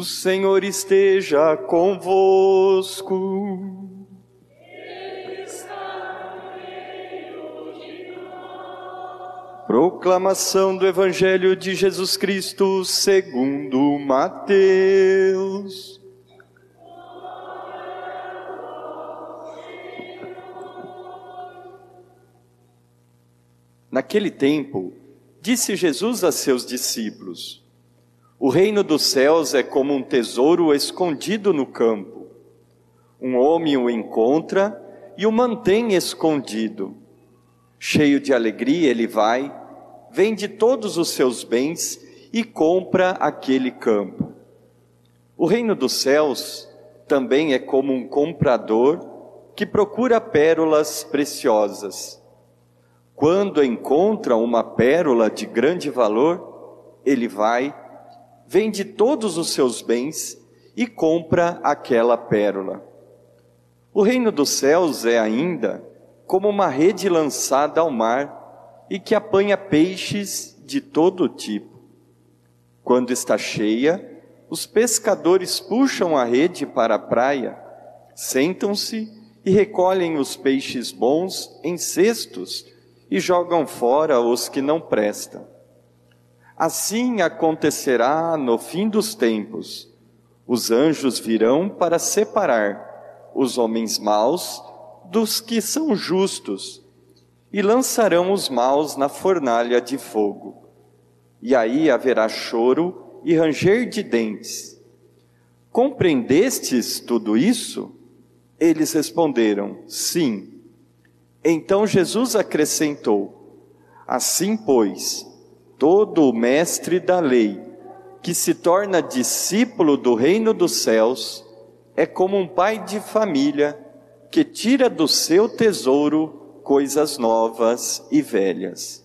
O Senhor esteja convosco. Proclamação do Evangelho de Jesus Cristo segundo Mateus. Naquele tempo, disse Jesus a seus discípulos: O reino dos céus é como um tesouro escondido no campo. Um homem o encontra e o mantém escondido. Cheio de alegria, ele vai, vende todos os seus bens e compra aquele campo. O reino dos céus também é como um comprador que procura pérolas preciosas. Quando encontra uma pérola de grande valor, ele vai, vende todos os seus bens e compra aquela pérola. O reino dos céus é ainda como uma rede lançada ao mar e que apanha peixes de todo tipo. Quando está cheia, os pescadores puxam a rede para a praia, sentam-se e recolhem os peixes bons em cestos e jogam fora os que não prestam. Assim acontecerá no fim dos tempos. Os anjos virão para separar os homens maus dos que são justos e lançarão os maus na fornalha de fogo. E aí haverá choro e ranger de dentes. Compreendestes tudo isso? Eles responderam: Sim. Então Jesus acrescentou: Assim, pois, todo o mestre da lei que se torna discípulo do reino dos céus é como um pai de família que tira do seu tesouro coisas novas e velhas.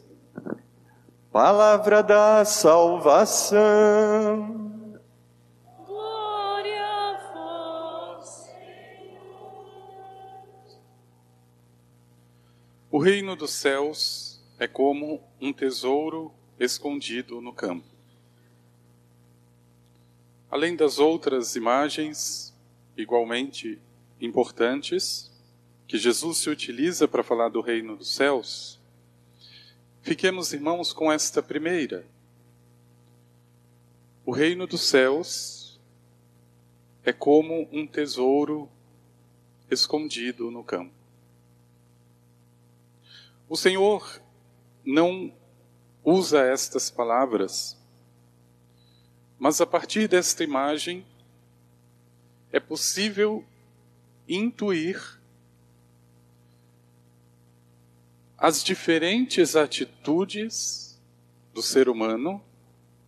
Palavra da salvação. Glória a vós, O reino dos céus é como um tesouro escondido no campo. Além das outras imagens, igualmente importantes, que Jesus se utiliza para falar do reino dos céus, fiquemos, irmãos, com esta primeira. O reino dos céus é como um tesouro escondido no campo. O Senhor não usa estas palavras, mas a partir desta imagem é possível intuir as diferentes atitudes do ser humano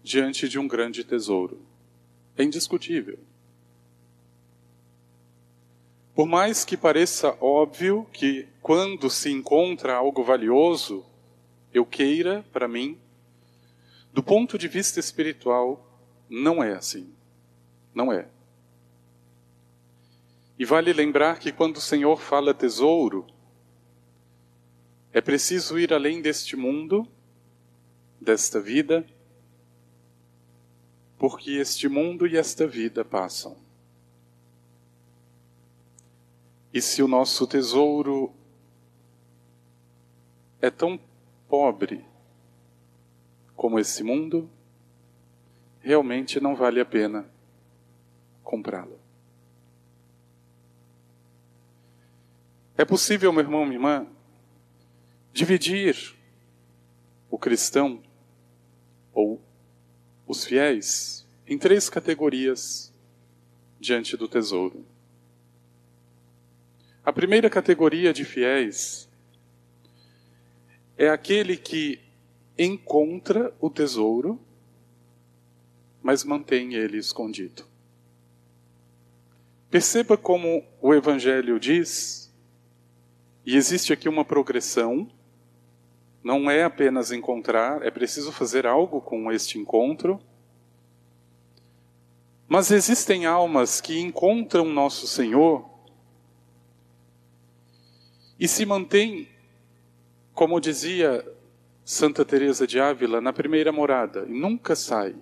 diante de um grande tesouro. É indiscutível. Por mais que pareça óbvio que quando se encontra algo valioso, eu queira para mim, do ponto de vista espiritual, não é assim. Não é. E vale lembrar que quando o Senhor fala tesouro, é preciso ir além deste mundo, desta vida, porque este mundo e esta vida passam. E se o nosso tesouro é tão pobre como esse mundo, realmente não vale a pena comprá-lo. É possível, meu irmão, minha irmã, dividir o cristão ou os fiéis em três categorias diante do tesouro. A primeira categoria de fiéis é aquele que encontra o tesouro, mas mantém ele escondido. Perceba como o Evangelho diz e existe aqui uma progressão. Não é apenas encontrar, é preciso fazer algo com este encontro. Mas existem almas que encontram nosso Senhor e se mantêm, como dizia Santa Teresa de Ávila, na primeira morada nunca sai.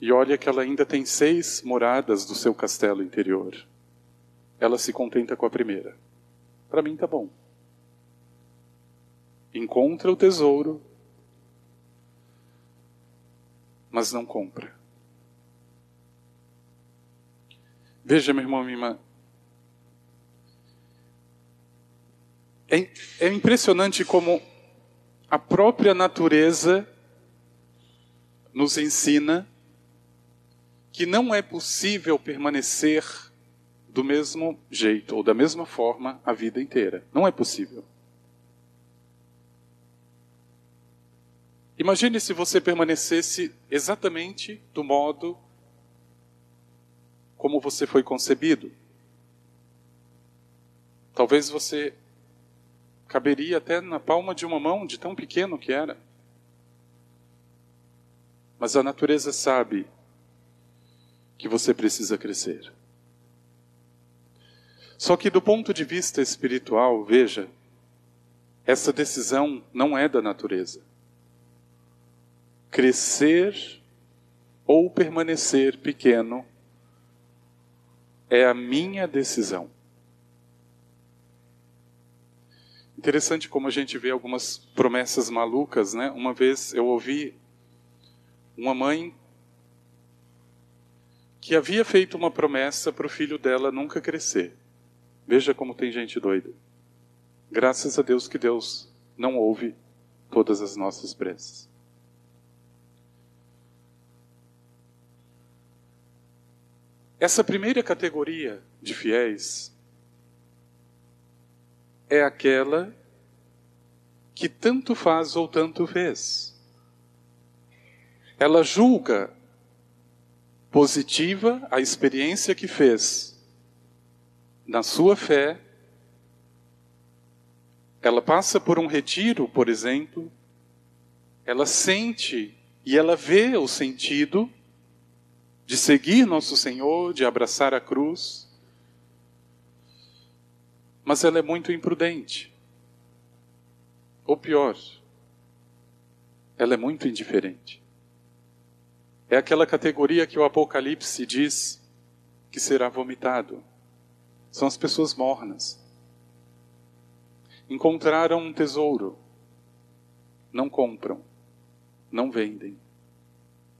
e olha que ela ainda tem seis moradas do seu castelo interior. Ela se contenta com a primeira. Para mim tá bom. Encontra o tesouro, mas não compra. Veja, meu irmão, minha irmã. É, é impressionante como a própria natureza nos ensina que não é possível permanecer do mesmo jeito ou da mesma forma a vida inteira. Não é possível. Imagine se você permanecesse exatamente do modo como você foi concebido. Talvez você caberia até na palma de uma mão, de tão pequeno que era. Mas a natureza sabe que você precisa crescer. Só que do ponto de vista espiritual, veja, essa decisão não é da natureza. Crescer ou permanecer pequeno é a minha decisão. Interessante como a gente vê algumas promessas malucas, né? Uma vez eu ouvi uma mãe que havia feito uma promessa para o filho dela nunca crescer. Veja como tem gente doida. Graças a Deus que Deus não ouve todas as nossas preces. Essa primeira categoria de fiéis é aquela que tanto faz ou tanto fez. Ela julga positiva a experiência que fez na sua fé. Ela passa por um retiro, por exemplo, ela sente e ela vê o sentido de seguir nosso Senhor, de abraçar a cruz, mas ela é muito imprudente. Ou pior, ela é muito indiferente. É aquela categoria que o Apocalipse diz que será vomitado. São as pessoas mornas. Encontraram um tesouro, não compram, não vendem,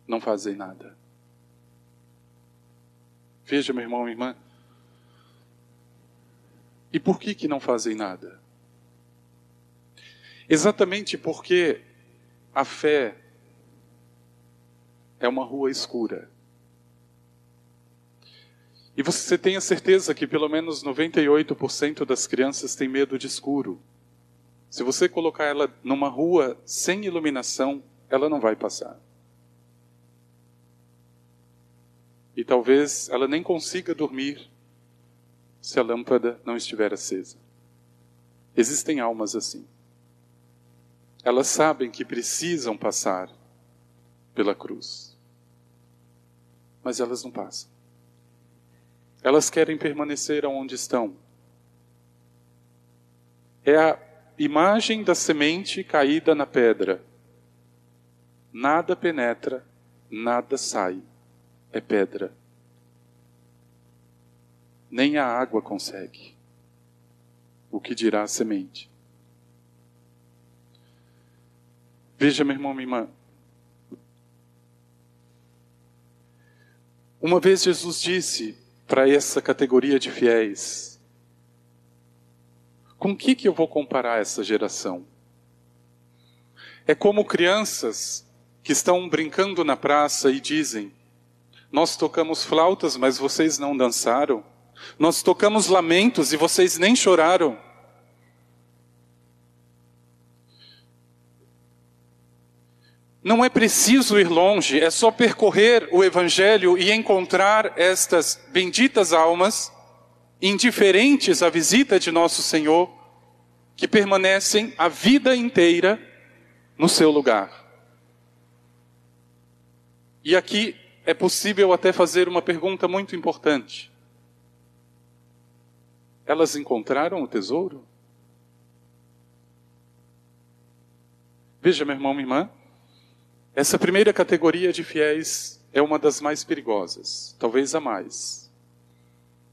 não fazem nada. Veja, meu irmão e irmã. E por que que não fazem nada? Exatamente porque a fé é uma rua escura. E você tem a certeza que pelo menos 98% das crianças têm medo de escuro. Se você colocar ela numa rua sem iluminação, ela não vai passar. E talvez ela nem consiga dormir se a lâmpada não estiver acesa. Existem almas assim. Elas sabem que precisam passar pela cruz mas elas não passam. Elas querem permanecer onde estão. É a imagem da semente caída na pedra. Nada penetra, nada sai. É pedra. Nem a água consegue. O que dirá a semente? Veja, meu irmão, minha irmã, Uma vez Jesus disse para essa categoria de fiéis: Com que que eu vou comparar essa geração? É como crianças que estão brincando na praça e dizem: Nós tocamos flautas, mas vocês não dançaram. Nós tocamos lamentos e vocês nem choraram. Não é preciso ir longe, é só percorrer o Evangelho e encontrar estas benditas almas, indiferentes à visita de nosso Senhor, que permanecem a vida inteira no seu lugar. E aqui é possível até fazer uma pergunta muito importante. Elas encontraram o tesouro? Veja, meu irmão, minha irmã, essa primeira categoria de fiéis é uma das mais perigosas, talvez a mais.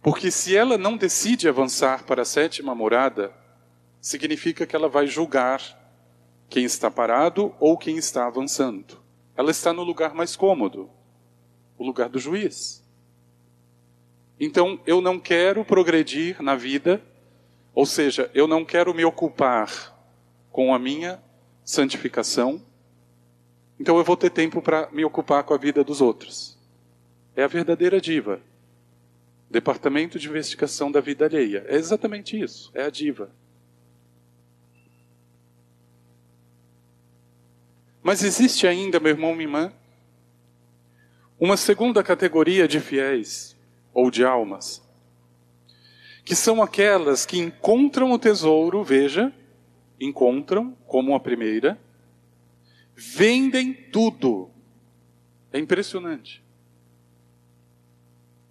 Porque se ela não decide avançar para a sétima morada, significa que ela vai julgar quem está parado ou quem está avançando. Ela está no lugar mais cômodo, o lugar do juiz. Então, eu não quero progredir na vida, ou seja, eu não quero me ocupar com a minha santificação, então eu vou ter tempo para me ocupar com a vida dos outros. É a verdadeira diva. Departamento de Investigação da Vida Alheia. É exatamente isso. É a diva. Mas existe ainda, meu irmão, minha irmã, uma segunda categoria de fiéis ou de almas, que são aquelas que encontram o tesouro, veja, encontram como a primeira, vendem tudo. É impressionante.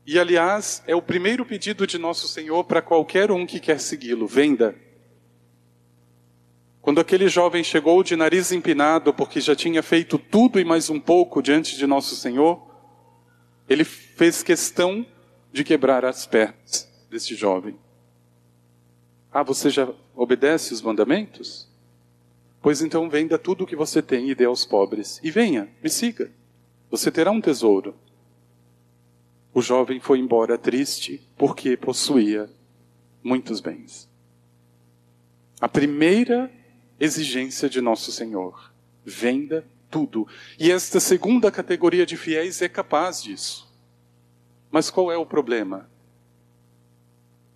E aliás, é o primeiro pedido de nosso Senhor para qualquer um que quer segui-lo: venda. Quando aquele jovem chegou de nariz empinado, porque já tinha feito tudo e mais um pouco diante de nosso Senhor, ele fez questão de quebrar as pernas desse jovem. Ah, você já obedece os mandamentos? Pois então venda tudo o que você tem e dê aos pobres. E venha, me siga. Você terá um tesouro. O jovem foi embora triste porque possuía muitos bens. A primeira exigência de nosso Senhor: venda tudo. E esta segunda categoria de fiéis é capaz disso. Mas qual é o problema?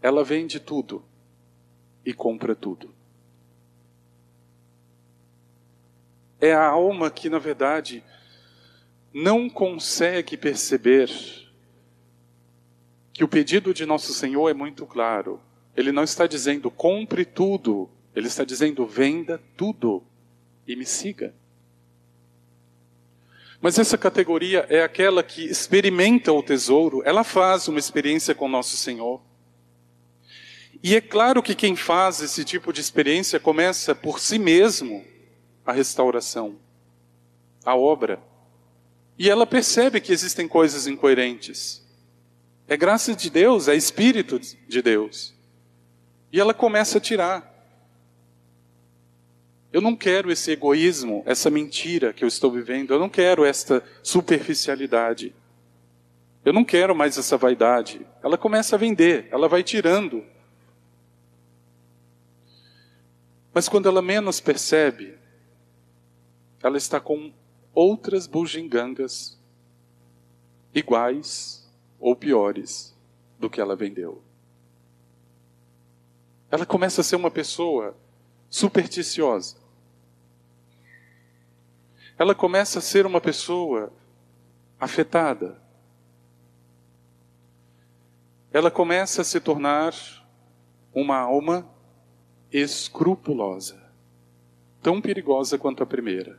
Ela vende tudo e compra tudo. É a alma que, na verdade, não consegue perceber que o pedido de nosso Senhor é muito claro. Ele não está dizendo compre tudo, ele está dizendo venda tudo e me siga. Mas essa categoria é aquela que experimenta o tesouro, ela faz uma experiência com nosso Senhor. E é claro que quem faz esse tipo de experiência começa por si mesmo a restauração, a obra. E ela percebe que existem coisas incoerentes. É graça de Deus, é Espírito de Deus. E ela começa a tirar. Eu não quero esse egoísmo, essa mentira que eu estou vivendo. Eu não quero esta superficialidade. Eu não quero mais essa vaidade. Ela começa a vender, ela vai tirando. Mas quando ela menos percebe, ela está com outras bugigangas iguais ou piores do que ela vendeu. Ela começa a ser uma pessoa supersticiosa ela começa a ser uma pessoa afetada. Ela começa a se tornar uma alma escrupulosa, tão perigosa quanto a primeira.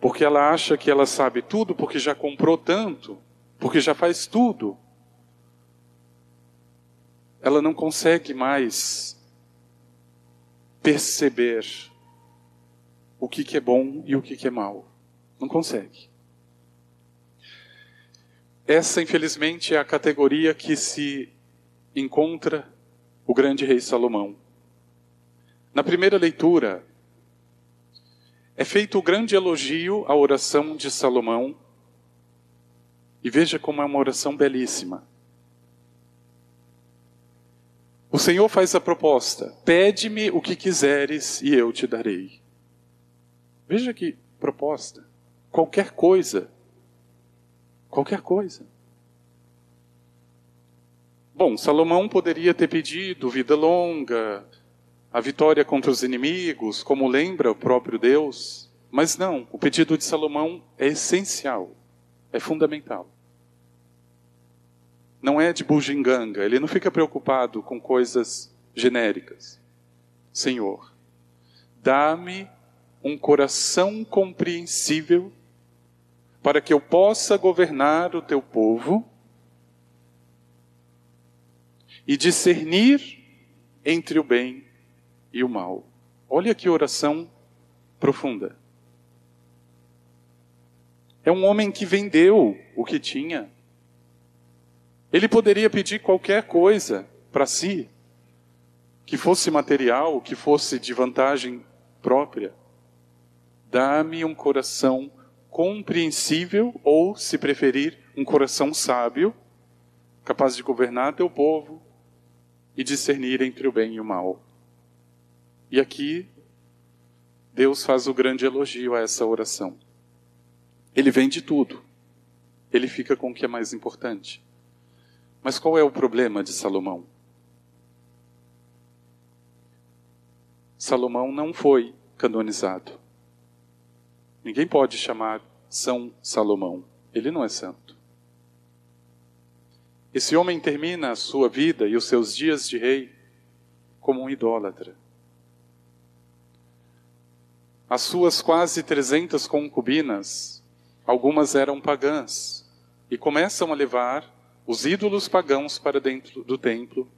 Porque ela acha que ela sabe tudo, porque já comprou tanto, porque já faz tudo. Ela não consegue mais perceber o que, que é bom e o que, que é mal. Não consegue. Essa, infelizmente, é a categoria que se encontra o grande rei Salomão. Na primeira leitura, é feito o grande elogio à oração de Salomão. E veja como é uma oração belíssima. O Senhor faz a proposta: pede-me o que quiseres e eu te darei. Veja que proposta. Qualquer coisa. Qualquer coisa. Bom, Salomão poderia ter pedido vida longa, a vitória contra os inimigos, como lembra o próprio Deus, mas não, o pedido de Salomão é essencial, é fundamental. Não é de bugiganga, ele não fica preocupado com coisas genéricas. Senhor, dá-me um coração compreensível para que eu possa governar o teu povo e discernir entre o bem e o mal. Olha que oração profunda. É um homem que vendeu o que tinha. Ele poderia pedir qualquer coisa para si, que fosse material, que fosse de vantagem própria. Dá-me um coração compreensível, ou, se preferir, um coração sábio, capaz de governar teu povo e discernir entre o bem e o mal. E aqui, Deus faz o grande elogio a essa oração. Ele vende tudo, ele fica com o que é mais importante. Mas qual é o problema de Salomão? Salomão não foi canonizado. Ninguém pode chamar São Salomão. Ele não é santo. Esse homem termina a sua vida e os seus dias de rei como um idólatra. As suas quase 300 concubinas, algumas eram pagãs, e começam a levar os ídolos pagãos para dentro do templo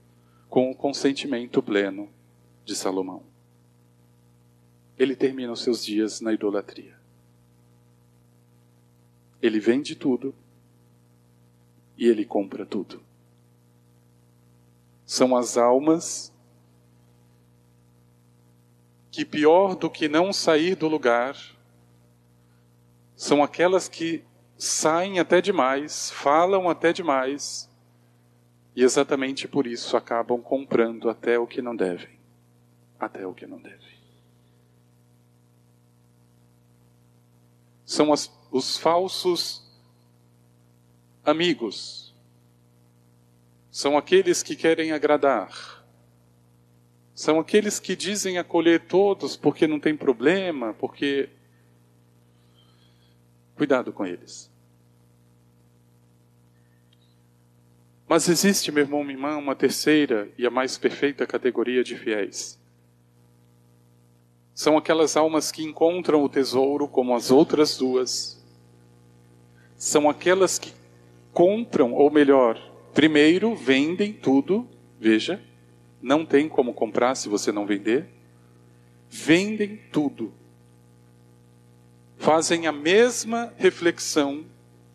com o consentimento pleno de Salomão. Ele termina os seus dias na idolatria. Ele vende tudo e ele compra tudo. São as almas que, pior do que não sair do lugar, são aquelas que saem até demais, falam até demais, e exatamente por isso acabam comprando até o que não devem. Até o que não devem. São as, os falsos amigos. São aqueles que querem agradar. São aqueles que dizem acolher todos porque não tem problema, porque Cuidado com eles. Mas existe, meu irmão, minha irmã, uma terceira e a mais perfeita categoria de fiéis. São aquelas almas que encontram o tesouro como as outras duas. São aquelas que compram, ou melhor, primeiro vendem tudo, veja, não tem como comprar se você não vender. Vendem tudo fazem a mesma reflexão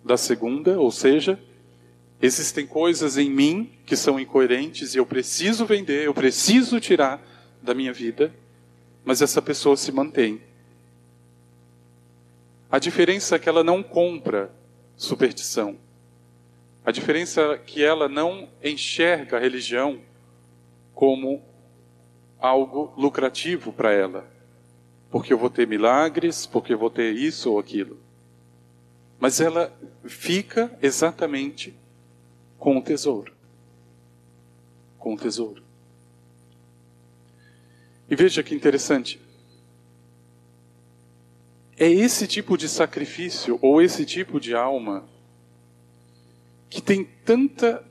da segunda, ou seja, existem coisas em mim que são incoerentes e eu preciso vender, eu preciso tirar da minha vida, mas essa pessoa se mantém. A diferença é que ela não compra superstição. A diferença é que ela não enxerga a religião como algo lucrativo para ela porque eu vou ter milagres, porque eu vou ter isso ou aquilo. Mas ela fica exatamente com o tesouro. Com o tesouro. E veja que interessante. É esse tipo de sacrifício ou esse tipo de alma que tem tanta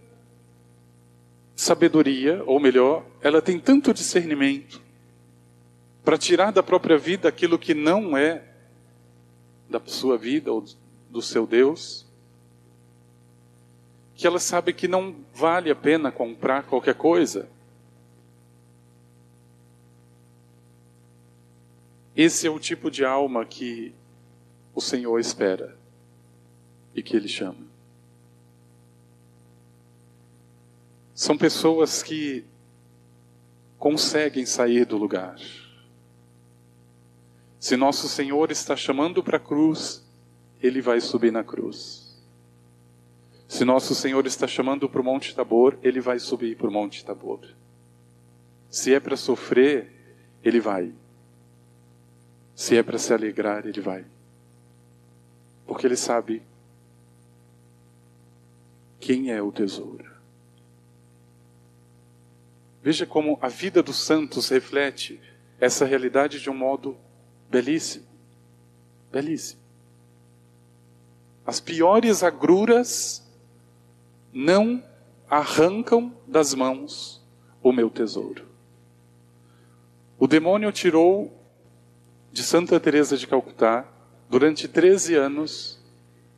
sabedoria, ou melhor, ela tem tanto discernimento para tirar da própria vida aquilo que não é da sua vida ou do seu Deus, que ela sabe que não vale a pena comprar qualquer coisa. Esse é o tipo de alma que o Senhor espera e que Ele chama. São pessoas que conseguem sair do lugar. Se nosso Senhor está chamando para a cruz, ele vai subir na cruz. Se nosso Senhor está chamando para o Monte Tabor, ele vai subir para o Monte Tabor. Se é para sofrer, ele vai. Se é para se alegrar, ele vai. Porque ele sabe quem é o tesouro. Veja como a vida dos santos reflete essa realidade de um modo Belíssimo. Belíssimo. As piores agruras não arrancam das mãos o meu tesouro. O demônio tirou de Santa Teresa de Calcutá durante 13 anos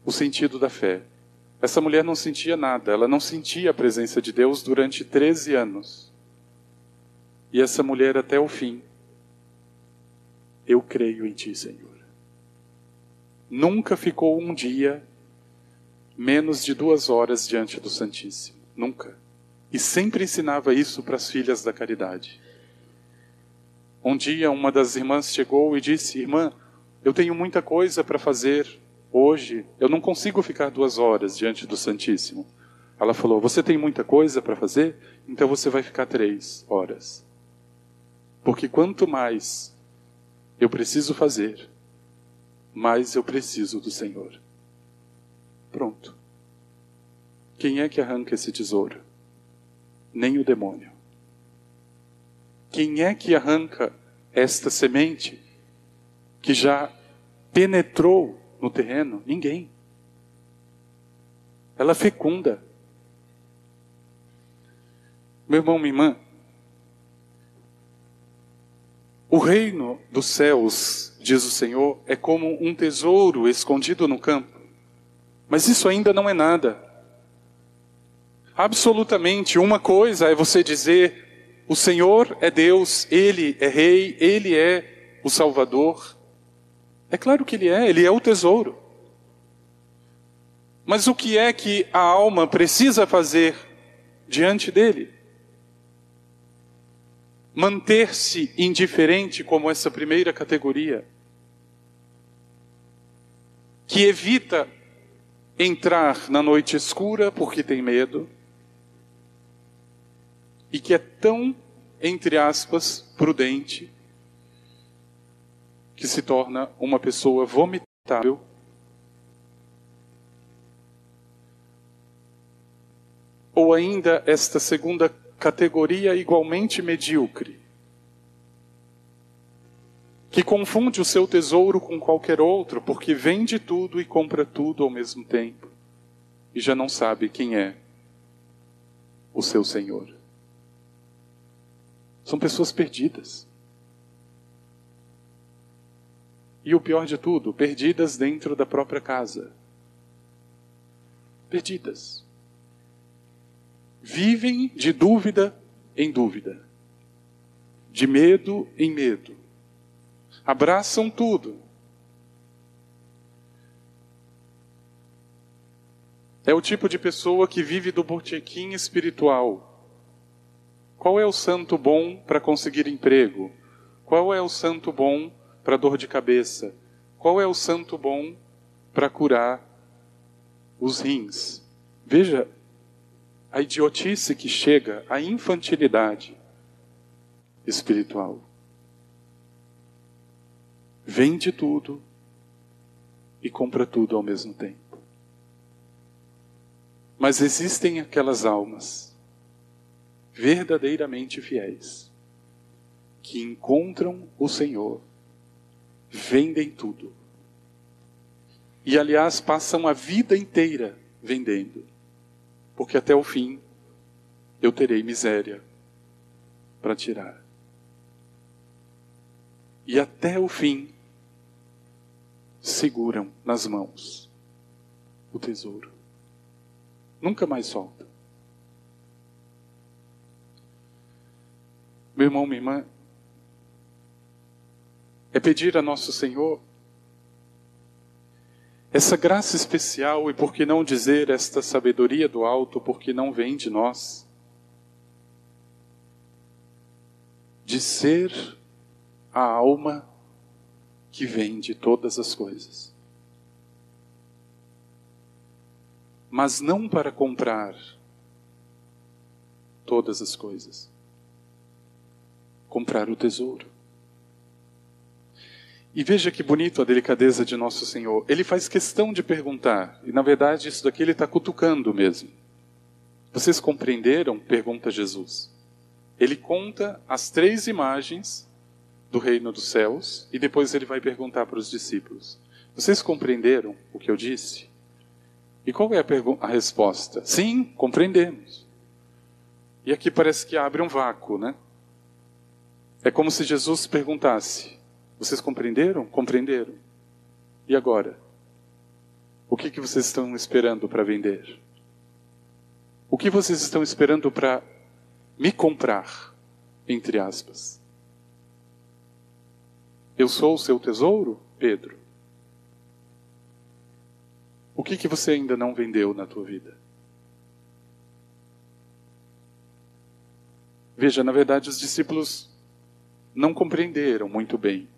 o sentido da fé. Essa mulher não sentia nada, ela não sentia a presença de Deus durante 13 anos. E essa mulher até o fim eu creio em Ti, Senhor. nunca ficou um dia menos de duas horas diante do Santíssimo. Nunca. E sempre ensinava isso para as filhas da caridade. Um dia, uma das irmãs chegou e disse: Irmã, eu tenho muita coisa para fazer hoje, eu não consigo ficar duas horas diante do Santíssimo. Ela falou: Você tem muita coisa para fazer? Então você vai ficar três horas. Porque quanto mais eu preciso fazer, mais eu preciso do Senhor. Pronto. Quem é que arranca esse tesouro? Nem o demônio. Quem é que arranca esta semente que já penetrou no terreno? Ninguém. Ela fecunda. Meu irmão, minha irmã, o reino dos céus, diz o Senhor, é como um tesouro escondido no campo. Mas isso ainda não é nada. Absolutamente, uma coisa é você dizer: o Senhor é Deus, Ele é Rei, Ele é o Salvador. É claro que Ele é, Ele é o tesouro. Mas o que é que a alma precisa fazer diante dele? manter-se indiferente como essa primeira categoria, que evita entrar na noite escura porque tem medo, e que é tão, entre aspas, prudente, que se torna uma pessoa vomitável. Ou ainda esta segunda categoria igualmente medíocre, que confunde o seu tesouro com qualquer outro, porque vende tudo e compra tudo ao mesmo tempo, e já não sabe quem é o seu Senhor. São pessoas perdidas. E o pior de tudo, perdidas dentro da própria casa. Perdidas vivem de dúvida em dúvida, de medo em medo, abraçam tudo. É o tipo de pessoa que vive do botequim espiritual. Qual é o santo bom para conseguir emprego? Qual é o santo bom para dor de cabeça? Qual é o santo bom para curar os rins? Veja a idiotice que chega à infantilidade espiritual. Vende tudo e compra tudo ao mesmo tempo. Mas existem aquelas almas verdadeiramente fiéis que encontram o Senhor, vendem tudo. E aliás, passam a vida inteira vendendo porque até o fim eu terei miséria para tirar. E até o fim seguram nas mãos o tesouro. Nunca mais solta. Meu irmão, minha irmã, é pedir a nosso Senhor essa graça especial, e por que não dizer esta sabedoria do alto, porque não vem de nós, de ser a alma que vem de todas as coisas. Mas não para comprar todas as coisas. Comprar o tesouro. E veja que bonito a delicadeza de nosso Senhor. Ele faz questão de perguntar, e na verdade isso daqui ele está cutucando mesmo. Vocês compreenderam? Pergunta Jesus. Ele conta as três imagens do reino dos céus e depois ele vai perguntar para os discípulos: Vocês compreenderam o que eu disse? E qual é a, a resposta? Sim, compreendemos. E aqui parece que abre um vácuo, né? É como se Jesus perguntasse: vocês compreenderam? Compreenderam. E agora? O que, que vocês estão esperando para vender? O que vocês estão esperando para me comprar? Entre aspas. Eu sou o seu tesouro, Pedro? O que, que você ainda não vendeu na tua vida? Veja, na verdade, os discípulos não compreenderam muito bem.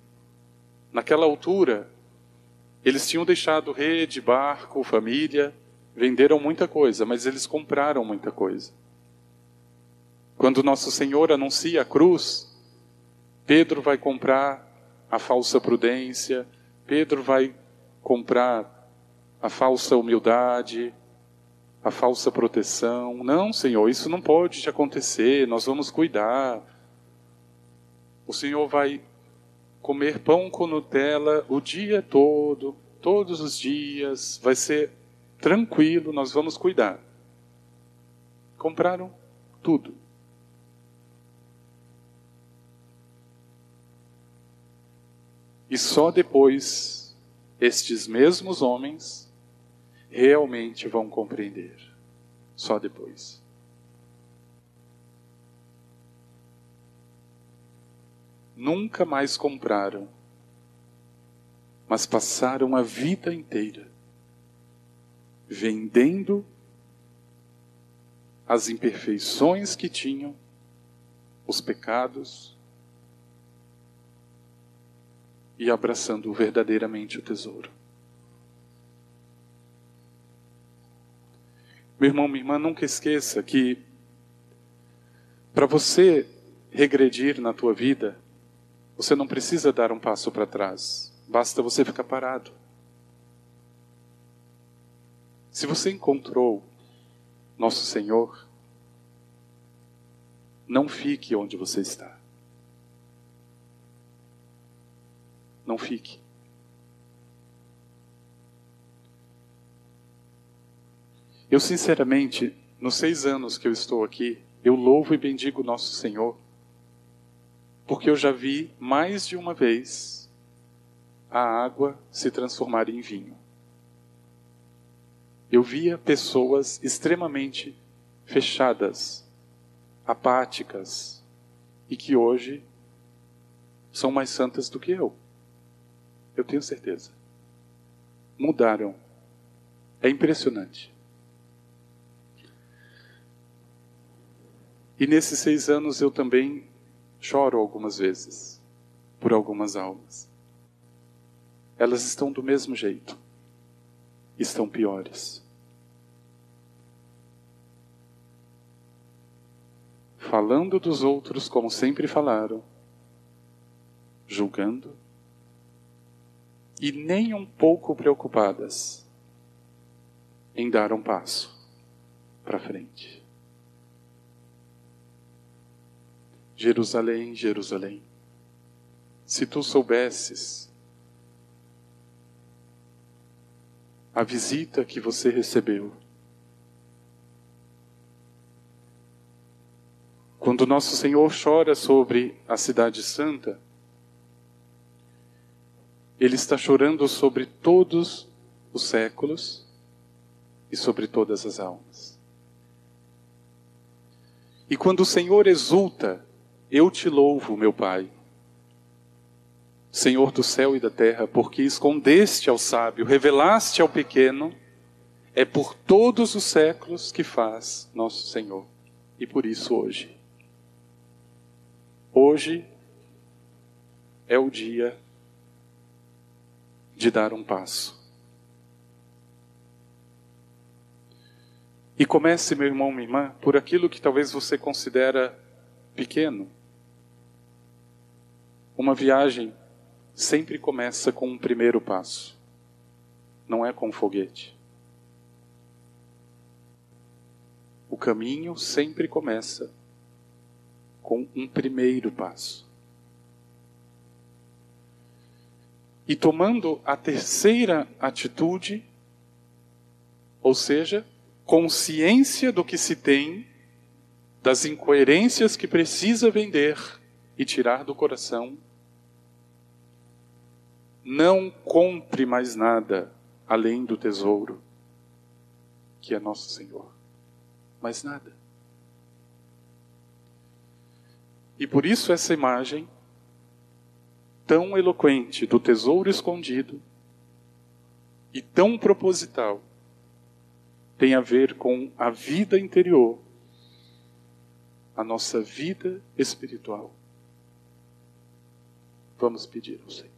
Naquela altura, eles tinham deixado rede, barco, família, venderam muita coisa, mas eles compraram muita coisa. Quando nosso Senhor anuncia a cruz, Pedro vai comprar a falsa prudência, Pedro vai comprar a falsa humildade, a falsa proteção. Não, Senhor, isso não pode acontecer, nós vamos cuidar. O Senhor vai comer pão com Nutella o dia todo, todos os dias, vai ser tranquilo, nós vamos cuidar. Compraram tudo. E só depois estes mesmos homens realmente vão compreender. Só depois. Nunca mais compraram, mas passaram a vida inteira vendendo as imperfeições que tinham, os pecados, e abraçando verdadeiramente o tesouro. Meu irmão, minha irmã, nunca esqueça que para você regredir na tua vida, você não precisa dar um passo para trás, basta você ficar parado. Se você encontrou nosso Senhor, não fique onde você está. Não fique. Eu, sinceramente, nos seis anos que eu estou aqui, eu louvo e bendigo nosso Senhor, porque eu já vi mais de uma vez a água se transformar em vinho. Eu via pessoas extremamente fechadas, apáticas, e que hoje são mais santas do que eu. Eu tenho certeza. Mudaram. É impressionante. E nesses seis anos eu também choro algumas vezes por algumas almas. Elas estão do mesmo jeito, estão piores. Falando dos outros como sempre falaram, julgando e nem um pouco preocupadas em dar um passo para frente. Jerusalém, Jerusalém, se tu soubesses a visita que você recebeu, quando nosso Senhor chora sobre a Cidade Santa, Ele está chorando sobre todos os séculos e sobre todas as almas. E quando o Senhor exulta eu te louvo, meu Pai, Senhor do céu e da terra, porque escondeste ao sábio, revelaste ao pequeno, é por todos os séculos que faz nosso Senhor. E por isso hoje. Hoje é o dia de dar um passo. E comece, meu irmão, minha irmã, por aquilo que talvez você considera pequeno. Uma viagem sempre começa com um primeiro passo, não é com um foguete. O caminho sempre começa com um primeiro passo. E tomando a terceira atitude, ou seja, consciência do que se tem, das incoerências que precisa vender e tirar do coração, não compre mais nada além do tesouro, que é nosso Senhor. Mais nada. E por isso essa imagem tão eloquente do tesouro escondido e tão proposital tem a ver com a vida interior, a nossa vida espiritual. Vamos pedir ao Senhor.